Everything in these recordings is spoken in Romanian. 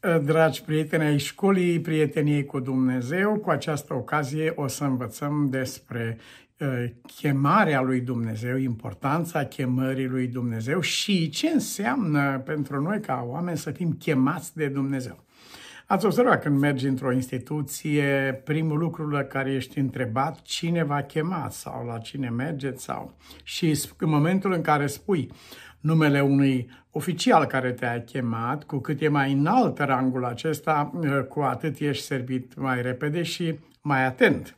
Dragi prieteni ai școlii prieteniei cu Dumnezeu, cu această ocazie o să învățăm despre uh, chemarea lui Dumnezeu, importanța chemării lui Dumnezeu și ce înseamnă pentru noi ca oameni să fim chemați de Dumnezeu. Ați observat când mergi într-o instituție, primul lucru la care ești întrebat cine va chema sau la cine mergeți sau... Și în momentul în care spui numele unui oficial care te-a chemat, cu cât e mai înalt rangul acesta, cu atât ești servit mai repede și mai atent.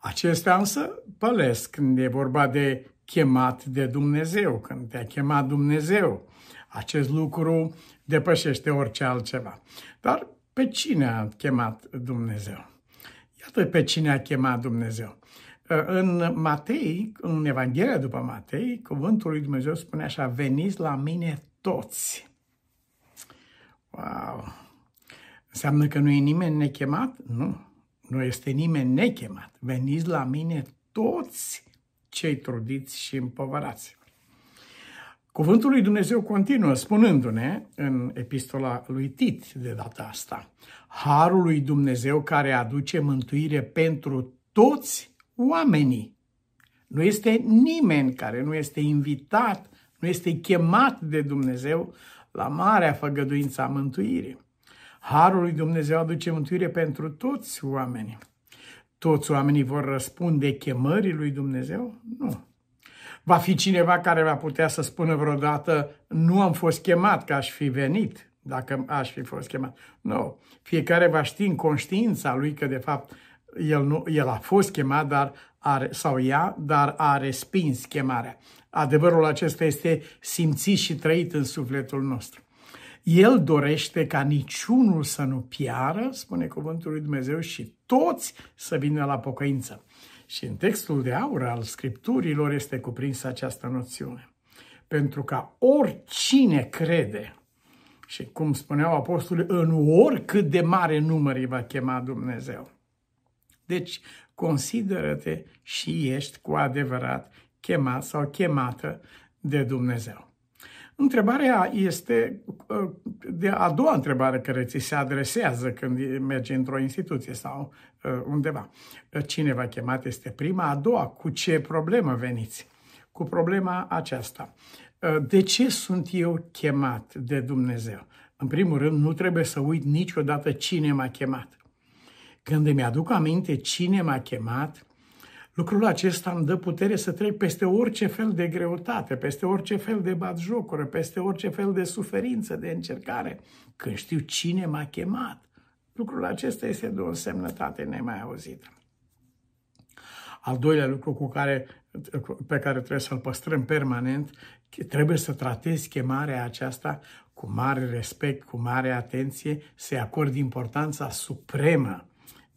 Acestea însă pălesc când e vorba de chemat de Dumnezeu, când te-a chemat Dumnezeu. Acest lucru depășește orice altceva. Dar pe cine a chemat Dumnezeu? Iată pe cine a chemat Dumnezeu. În Matei, în Evanghelia după Matei, cuvântul lui Dumnezeu spune așa, veniți la mine toți. Wow! Înseamnă că nu e nimeni nechemat? Nu. Nu este nimeni nechemat. Veniți la mine toți cei trudiți și împovărați. Cuvântul lui Dumnezeu continuă spunându-ne în epistola lui Tit de data asta, Harul lui Dumnezeu care aduce mântuire pentru toți oamenii. Nu este nimeni care nu este invitat, nu este chemat de Dumnezeu la marea făgăduință a mântuirii. Harul lui Dumnezeu aduce mântuire pentru toți oamenii. Toți oamenii vor răspunde chemării lui Dumnezeu? Nu. Va fi cineva care va putea să spună vreodată, nu am fost chemat, că aș fi venit, dacă aș fi fost chemat. Nu. Fiecare va ști în conștiința lui că, de fapt, el, nu, el a fost chemat dar are, sau ea, dar a respins chemarea. Adevărul acesta este simțit și trăit în sufletul nostru. El dorește ca niciunul să nu piară, spune cuvântul lui Dumnezeu, și toți să vină la pocăință. Și în textul de aur al Scripturilor este cuprinsă această noțiune. Pentru ca oricine crede, și cum spuneau apostolii, în oricât de mare număr îi va chema Dumnezeu. Deci, consideră-te și ești cu adevărat chemat sau chemată de Dumnezeu. Întrebarea este de a doua întrebare care ți se adresează când mergi într-o instituție sau uh, undeva. Cine va chemat este prima. A doua, cu ce problemă veniți? Cu problema aceasta. Uh, de ce sunt eu chemat de Dumnezeu? În primul rând, nu trebuie să uit niciodată cine m-a chemat. Când îmi aduc aminte cine m-a chemat, Lucrul acesta îmi dă putere să trec peste orice fel de greutate, peste orice fel de batjocură, peste orice fel de suferință, de încercare, când știu cine m-a chemat. Lucrul acesta este de o însemnătate nemai auzită. Al doilea lucru cu care, pe care trebuie să-l păstrăm permanent, trebuie să tratezi chemarea aceasta cu mare respect, cu mare atenție, să-i acord importanța supremă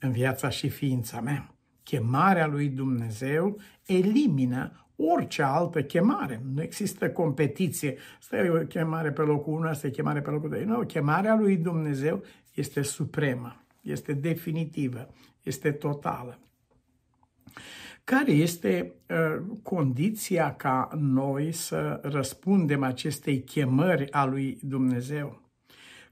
în viața și ființa mea chemarea lui Dumnezeu elimină orice altă chemare. Nu există competiție. Asta e o chemare pe locul 1, asta e chemare pe locul 2. Nu, chemarea lui Dumnezeu este supremă, este definitivă, este totală. Care este uh, condiția ca noi să răspundem acestei chemări a lui Dumnezeu?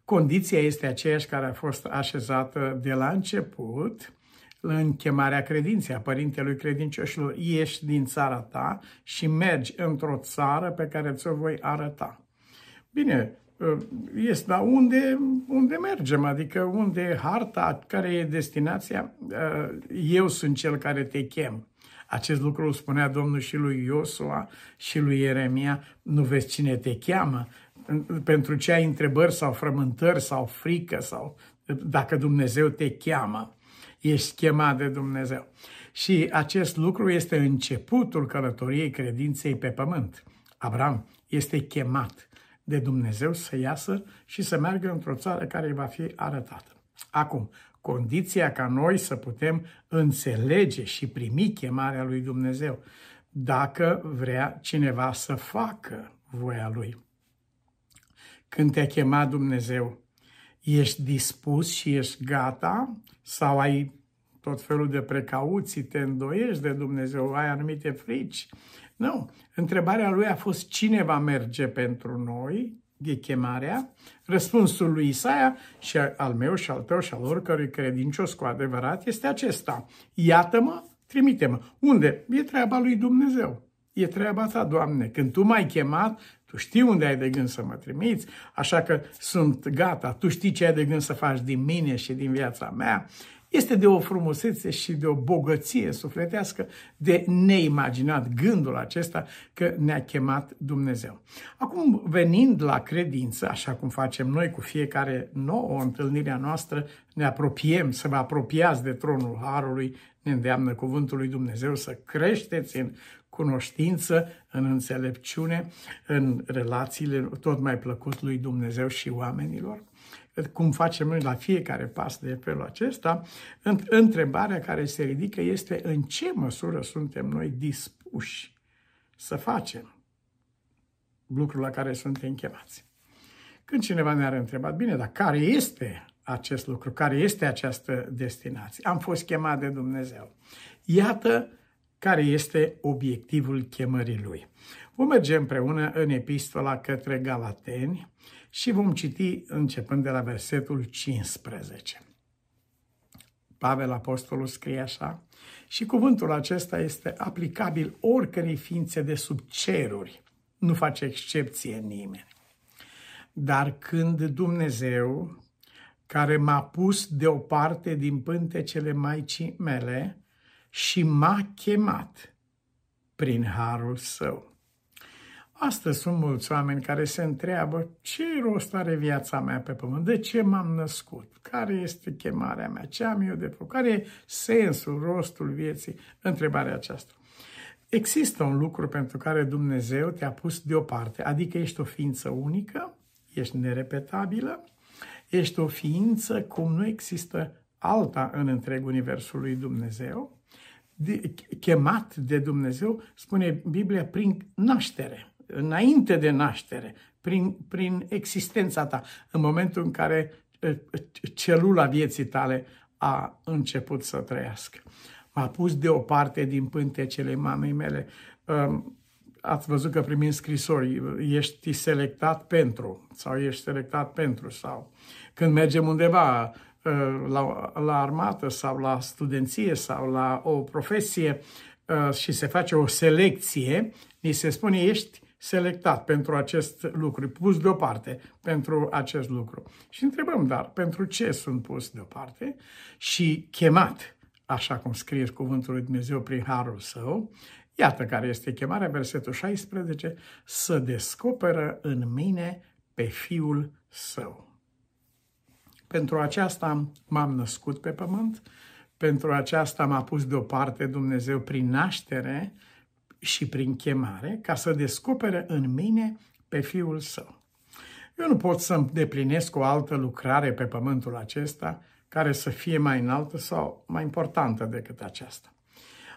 Condiția este aceeași care a fost așezată de la început, în chemarea credinței a părintelui credincioșilor. Ieși din țara ta și mergi într-o țară pe care ți-o voi arăta. Bine, este, dar unde, unde mergem? Adică unde harta, care e destinația? Eu sunt cel care te chem. Acest lucru îl spunea Domnul și lui Iosua și lui Ieremia. Nu vezi cine te cheamă? Pentru ce ai întrebări sau frământări sau frică sau dacă Dumnezeu te cheamă ești chemat de Dumnezeu. Și acest lucru este începutul călătoriei credinței pe pământ. Abraham este chemat de Dumnezeu să iasă și să meargă într-o țară care îi va fi arătată. Acum, condiția ca noi să putem înțelege și primi chemarea lui Dumnezeu, dacă vrea cineva să facă voia lui. Când te-a chemat Dumnezeu, ești dispus și ești gata sau ai tot felul de precauții, te îndoiești de Dumnezeu, ai anumite frici. Nu. Întrebarea lui a fost cine va merge pentru noi, e chemarea, răspunsul lui Isaia și al meu și al tău și al oricărui credincios cu adevărat este acesta. Iată-mă, trimite-mă. Unde? E treaba lui Dumnezeu. E treaba ta, Doamne. Când Tu m-ai chemat, Tu știi unde ai de gând să mă trimiți, așa că sunt gata. Tu știi ce ai de gând să faci din mine și din viața mea. Este de o frumusețe și de o bogăție sufletească de neimaginat gândul acesta că ne-a chemat Dumnezeu. Acum, venind la credință, așa cum facem noi cu fiecare nouă întâlnire a noastră, ne apropiem, să vă apropiați de tronul Harului, ne îndeamnă cuvântul lui Dumnezeu să creșteți în cunoștință, în înțelepciune, în relațiile tot mai plăcut lui Dumnezeu și oamenilor cum facem noi la fiecare pas de felul acesta, întrebarea care se ridică este în ce măsură suntem noi dispuși să facem lucrul la care suntem chemați. Când cineva ne-ar întrebat, bine, dar care este acest lucru, care este această destinație? Am fost chemat de Dumnezeu. Iată care este obiectivul chemării lui. Vom merge împreună în epistola către Galateni și vom citi începând de la versetul 15. Pavel Apostolul scrie așa, și cuvântul acesta este aplicabil oricărei ființe de sub ceruri, nu face excepție nimeni. Dar când Dumnezeu, care m-a pus deoparte din pântecele Maicii mele și m-a chemat prin harul său, Astăzi sunt mulți oameni care se întreabă ce rost are viața mea pe pământ, de ce m-am născut, care este chemarea mea, ce am eu de făcut, care e sensul, rostul vieții, întrebarea aceasta. Există un lucru pentru care Dumnezeu te-a pus deoparte, adică ești o ființă unică, ești nerepetabilă, ești o ființă cum nu există alta în întreg universul lui Dumnezeu, de, chemat de Dumnezeu, spune Biblia, prin naștere înainte de naștere, prin, prin existența ta, în momentul în care celula vieții tale a început să trăiască. M-a pus deoparte din pântecele mamei mele. Ați văzut că primim scrisori, ești selectat pentru sau ești selectat pentru sau când mergem undeva la, la armată sau la studenție sau la o profesie și se face o selecție, ni se spune ești selectat pentru acest lucru, pus deoparte pentru acest lucru. Și întrebăm, dar pentru ce sunt pus deoparte și chemat, așa cum scrie cuvântul lui Dumnezeu prin harul său, iată care este chemarea, versetul 16, să descoperă în mine pe Fiul Său. Pentru aceasta m-am născut pe pământ, pentru aceasta m-a pus deoparte Dumnezeu prin naștere, și prin chemare ca să descopere în mine pe Fiul Său. Eu nu pot să îndeplinesc o altă lucrare pe pământul acesta care să fie mai înaltă sau mai importantă decât aceasta.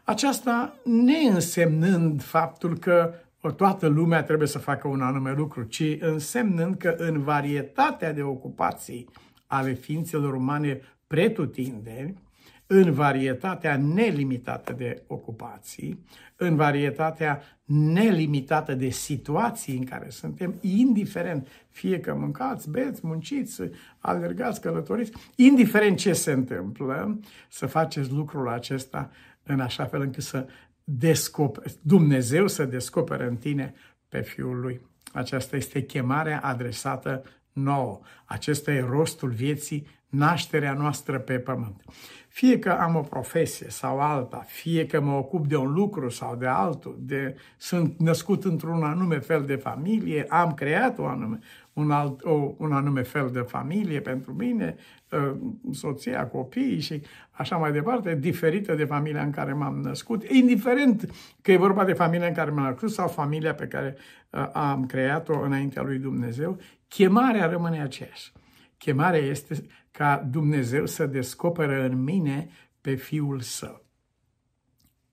Aceasta neînsemnând faptul că toată lumea trebuie să facă un anume lucru, ci însemnând că în varietatea de ocupații ale ființelor umane pretutindeni, în varietatea nelimitată de ocupații, în varietatea nelimitată de situații în care suntem, indiferent, fie că mâncați, beți, munciți, alergați, călătoriți, indiferent ce se întâmplă, să faceți lucrul acesta în așa fel încât să descoperi, Dumnezeu să descopere în tine pe Fiul Lui. Aceasta este chemarea adresată nouă. Acesta e rostul vieții, nașterea noastră pe pământ. Fie că am o profesie sau alta, fie că mă ocup de un lucru sau de altul, de, sunt născut într-un anume fel de familie, am creat o anume, un, alt, o, un anume fel de familie pentru mine, ă, soția, copiii și așa mai departe, diferită de familia în care m-am născut, indiferent că e vorba de familia în care m-am născut sau familia pe care ă, am creat-o înaintea lui Dumnezeu, chemarea rămâne aceeași. Chemarea este ca Dumnezeu să descopere în mine pe Fiul Său.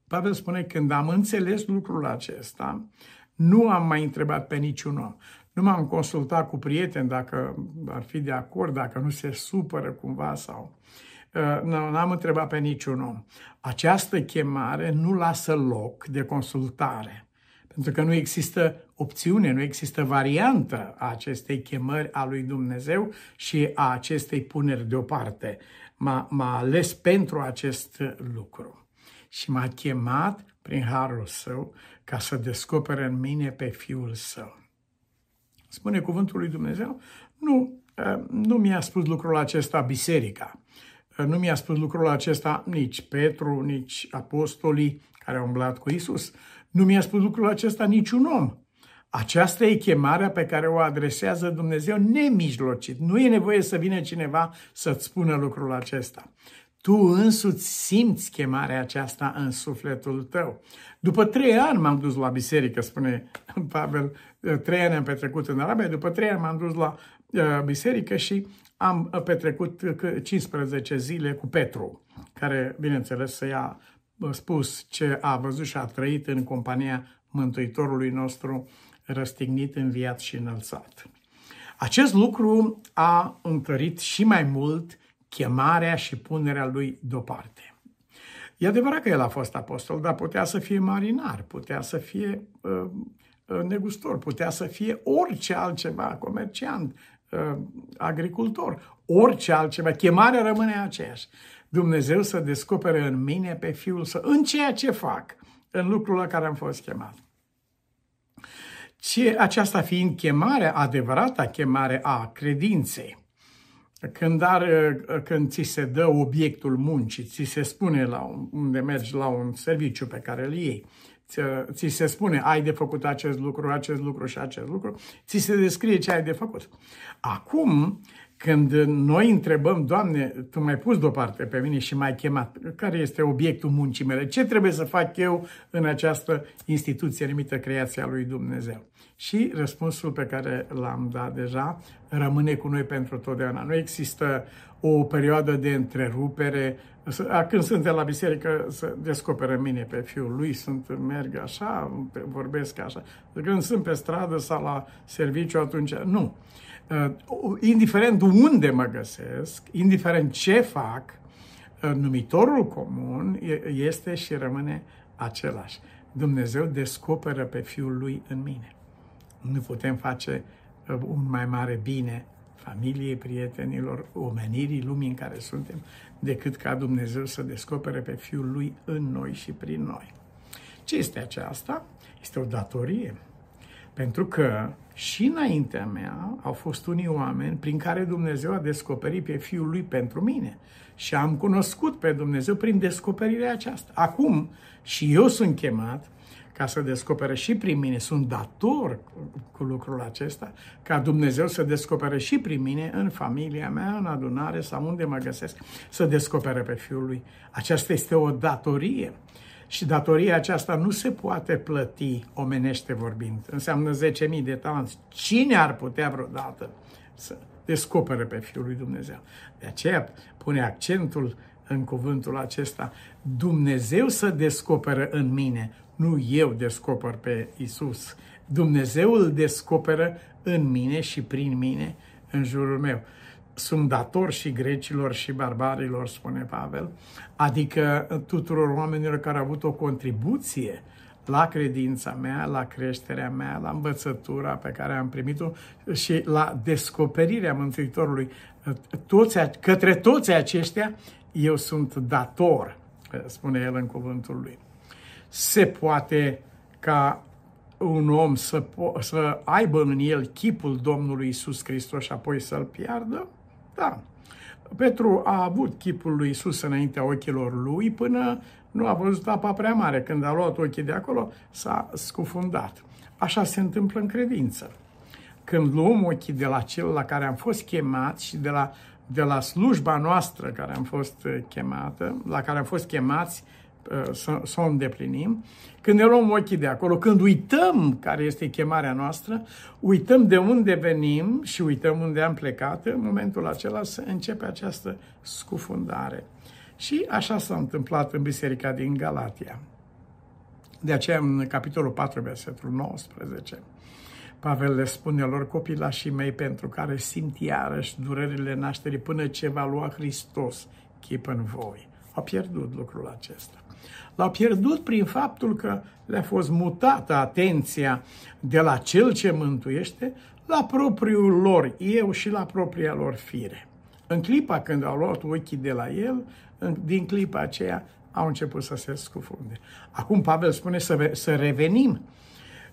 Pavel spune, când am înțeles lucrul acesta, nu am mai întrebat pe niciun om. Nu m-am consultat cu prieteni dacă ar fi de acord, dacă nu se supără cumva sau... Uh, n-am întrebat pe niciun om. Această chemare nu lasă loc de consultare Pentru că nu există opțiune, nu există variantă a acestei chemări a lui Dumnezeu și a acestei puneri deoparte. M-a, m-a ales pentru acest lucru și m-a chemat prin harul său ca să descopere în mine pe Fiul său. Spune cuvântul lui Dumnezeu? Nu, ă, nu mi-a spus lucrul acesta biserica. Ă, nu mi-a spus lucrul acesta nici Petru, nici apostolii care au umblat cu Isus. Nu mi-a spus lucrul acesta niciun om. Aceasta e chemarea pe care o adresează Dumnezeu nemijlocit. Nu e nevoie să vină cineva să-ți spună lucrul acesta. Tu însuți simți chemarea aceasta în sufletul tău. După trei ani m-am dus la biserică, spune Pavel, trei ani am petrecut în Arabia, după trei ani m-am dus la uh, biserică și am petrecut 15 zile cu Petru, care, bineînțeles, să ia spus ce a văzut și a trăit în compania Mântuitorului nostru răstignit, înviat și înălțat. Acest lucru a întărit și mai mult chemarea și punerea lui deoparte. E adevărat că el a fost apostol, dar putea să fie marinar, putea să fie uh, uh, negustor, putea să fie orice altceva, comerciant, uh, agricultor, orice altceva. Chemarea rămâne aceeași. Dumnezeu să descopere în mine pe Fiul Său, în ceea ce fac, în lucrul la care am fost chemat. Ce, aceasta fiind chemarea, adevărata chemare a credinței, când, are, când ți se dă obiectul muncii, ți se spune la unde mergi la un serviciu pe care îl iei, ți se spune ai de făcut acest lucru, acest lucru și acest lucru, ți se descrie ce ai de făcut. Acum, când noi întrebăm, Doamne, Tu m-ai pus deoparte pe mine și m-ai chemat, care este obiectul muncii mele? Ce trebuie să fac eu în această instituție numită creația lui Dumnezeu? Și răspunsul pe care l-am dat deja rămâne cu noi pentru totdeauna. Nu există o perioadă de întrerupere. Când suntem la biserică, să descoperă mine pe fiul lui, sunt, merg așa, vorbesc așa. Când sunt pe stradă sau la serviciu, atunci nu. Uh, indiferent unde mă găsesc, indiferent ce fac, uh, numitorul comun este și rămâne același. Dumnezeu descoperă pe Fiul Lui în mine. Nu putem face uh, un mai mare bine familiei, prietenilor, omenirii, lumii în care suntem, decât ca Dumnezeu să descopere pe Fiul Lui în noi și prin noi. Ce este aceasta? Este o datorie. Pentru că și înaintea mea au fost unii oameni prin care Dumnezeu a descoperit pe Fiul Lui pentru mine. Și am cunoscut pe Dumnezeu prin descoperirea aceasta. Acum și eu sunt chemat ca să descopere și prin mine, sunt dator cu lucrul acesta, ca Dumnezeu să descopere și prin mine, în familia mea, în adunare sau unde mă găsesc, să descopere pe Fiul Lui. Aceasta este o datorie. Și datoria aceasta nu se poate plăti omenește vorbind. Înseamnă 10.000 de talanți. Cine ar putea vreodată să descopere pe Fiul lui Dumnezeu? De aceea pune accentul în cuvântul acesta. Dumnezeu să descoperă în mine, nu eu descoper pe Isus. Dumnezeu îl descoperă în mine și prin mine în jurul meu sunt dator și grecilor și barbarilor, spune Pavel, adică tuturor oamenilor care au avut o contribuție la credința mea, la creșterea mea, la învățătura pe care am primit-o și la descoperirea Mântuitorului. Toți, către toți aceștia eu sunt dator, spune el în cuvântul lui. Se poate ca un om să, să aibă în el chipul Domnului Isus Hristos și apoi să-l piardă? Da. Petru a avut chipul lui Isus înaintea ochilor lui până nu a văzut apa prea mare. Când a luat ochii de acolo, s-a scufundat. Așa se întâmplă în credință. Când luăm ochii de la cel la care am fost chemat și de la, de la slujba noastră care am fost chemată, la care am fost chemați Uh, să, să o îndeplinim, când ne luăm ochii de acolo, când uităm care este chemarea noastră, uităm de unde venim și uităm unde am plecat, în momentul acela să începe această scufundare. Și așa s-a întâmplat în biserica din Galatia. De aceea, în capitolul 4, versetul 19, Pavel le spune lor copilașii mei pentru care simt iarăși durerile nașterii până ce va lua Hristos chip în voi. A pierdut lucrul acesta. L-au pierdut prin faptul că le-a fost mutată atenția de la cel ce mântuiește la propriul lor eu și la propria lor fire. În clipa când au luat ochii de la el, din clipa aceea au început să se scufunde. Acum Pavel spune să, să revenim.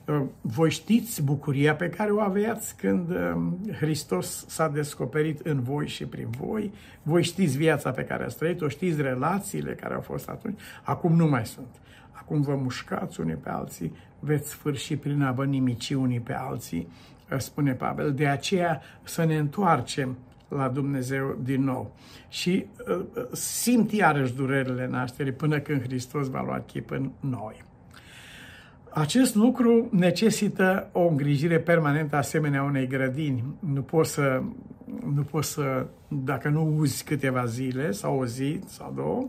Uh, voi știți bucuria pe care o aveați când um, Hristos s-a descoperit în voi și prin voi. Voi știți viața pe care ați trăit-o, știți relațiile care au fost atunci. Acum nu mai sunt. Acum vă mușcați unii pe alții, veți sfârși prin a vă nimici unii pe alții, uh, spune Pavel. De aceea să ne întoarcem la Dumnezeu din nou. Și uh, uh, simt iarăși durerile nașterii până când Hristos va lua chip în noi. Acest lucru necesită o îngrijire permanentă asemenea unei grădini. Nu poți să, nu poți să, dacă nu uzi câteva zile sau o zi sau două,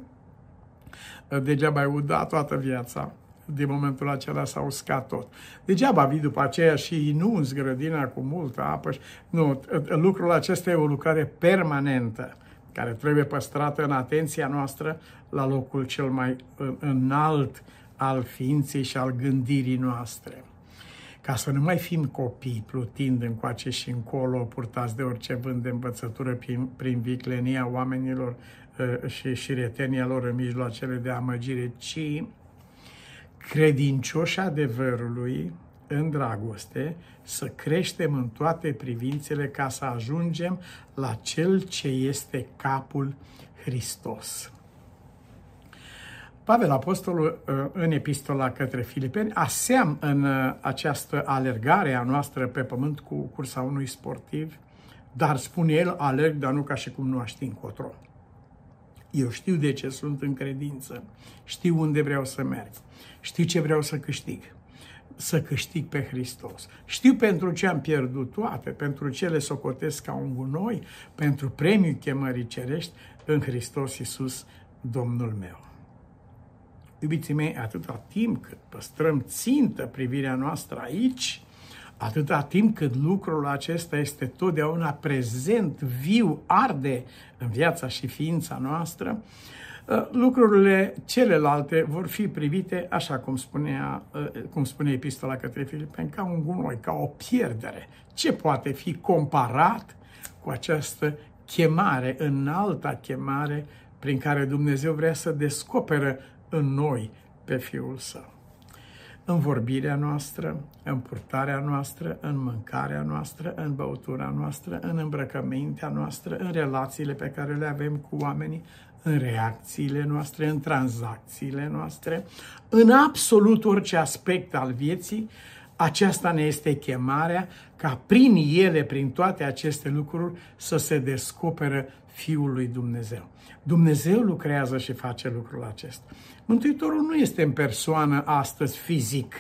degeaba ai udat toată viața din momentul acela s-a uscat tot. Degeaba vii după aceea și inunzi grădina cu multă apă. Nu, lucrul acesta e o lucrare permanentă care trebuie păstrată în atenția noastră la locul cel mai înalt al ființei și al gândirii noastre. Ca să nu mai fim copii plutind încoace și încolo, purtați de orice vânt de învățătură prin, prin viclenia oamenilor uh, și, și retenia lor în mijloacele de amăgire, ci credincioși adevărului în dragoste, să creștem în toate privințele ca să ajungem la Cel ce este capul Hristos. Pavel Apostolul uh, în epistola către Filipeni aseam în uh, această alergare a noastră pe pământ cu cursa unui sportiv, dar spune el, alerg, dar nu ca și cum nu aș ști încotro. Eu știu de ce sunt în credință, știu unde vreau să merg, știu ce vreau să câștig, să câștig pe Hristos. Știu pentru ce am pierdut toate, pentru ce le socotesc ca un gunoi, pentru premiul chemării cerești în Hristos Iisus, Domnul meu. Iubiții mei, atâta timp cât păstrăm țintă privirea noastră aici, atâta timp cât lucrul acesta este totdeauna prezent, viu, arde în viața și ființa noastră, ă, lucrurile celelalte vor fi privite, așa cum, spunea, ă, cum spune epistola către Filipeni, ca un gunoi, ca o pierdere. Ce poate fi comparat cu această chemare, înalta chemare prin care Dumnezeu vrea să descoperă în noi pe Fiul Său. În vorbirea noastră, în purtarea noastră, în mâncarea noastră, în băutura noastră, în îmbrăcămintea noastră, în relațiile pe care le avem cu oamenii, în reacțiile noastre, în tranzacțiile noastre, în absolut orice aspect al vieții, aceasta ne este chemarea ca prin ele, prin toate aceste lucruri, să se descoperă Fiul lui Dumnezeu. Dumnezeu lucrează și face lucrul acesta. Mântuitorul nu este în persoană astăzi fizic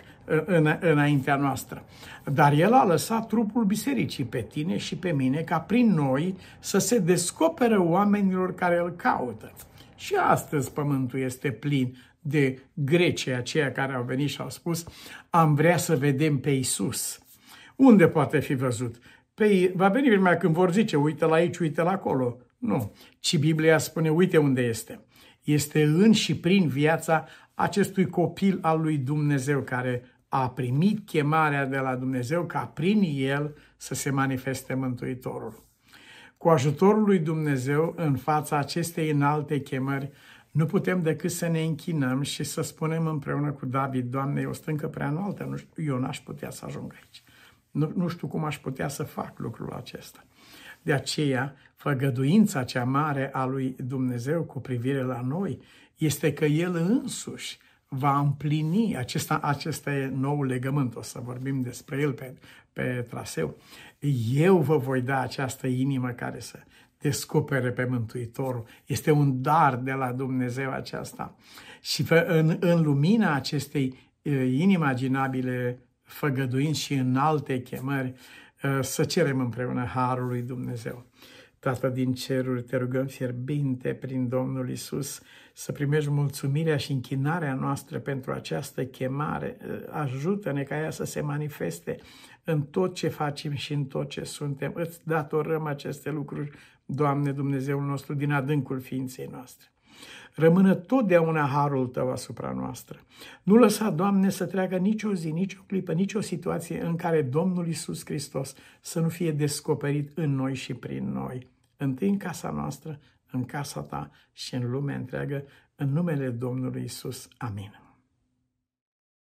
în, înaintea noastră, dar El a lăsat trupul bisericii pe tine și pe mine ca prin noi să se descoperă oamenilor care îl caută. Și astăzi pământul este plin de grecii aceia care au venit și au spus am vrea să vedem pe Isus. Unde poate fi văzut? Păi va veni vremea când vor zice, uite la aici, uite la acolo. Nu, ci Biblia spune, uite unde este. Este în și prin viața acestui copil al lui Dumnezeu care a primit chemarea de la Dumnezeu ca prin el să se manifeste Mântuitorul. Cu ajutorul lui Dumnezeu, în fața acestei înalte chemări, nu putem decât să ne închinăm și să spunem împreună cu David, Doamne, e o stâncă prea înaltă, nu știu, eu n-aș putea să ajung aici. Nu, nu știu cum aș putea să fac lucrul acesta. De aceea, făgăduința cea mare a lui Dumnezeu cu privire la noi este că El însuși va împlini, acesta, acesta e nou legământ, o să vorbim despre el pe, pe traseu. Eu vă voi da această inimă care să descopere pe Mântuitorul. Este un dar de la Dumnezeu aceasta. Și în, în lumina acestei inimaginabile făgăduinți și în alte chemări, să cerem împreună Harul lui Dumnezeu. Tată din ceruri, te rugăm fierbinte prin Domnul Isus să primești mulțumirea și închinarea noastră pentru această chemare. Ajută-ne ca ea să se manifeste în tot ce facem și în tot ce suntem. Îți datorăm aceste lucruri, Doamne Dumnezeul nostru, din adâncul ființei noastre. Rămână totdeauna harul Tău asupra noastră. Nu lăsa, Doamne, să treacă nicio zi, nicio clipă, nicio situație în care Domnul Isus Hristos să nu fie descoperit în noi și prin noi. Întâi în casa noastră, în casa Ta și în lumea întreagă, în numele Domnului Isus. Amin.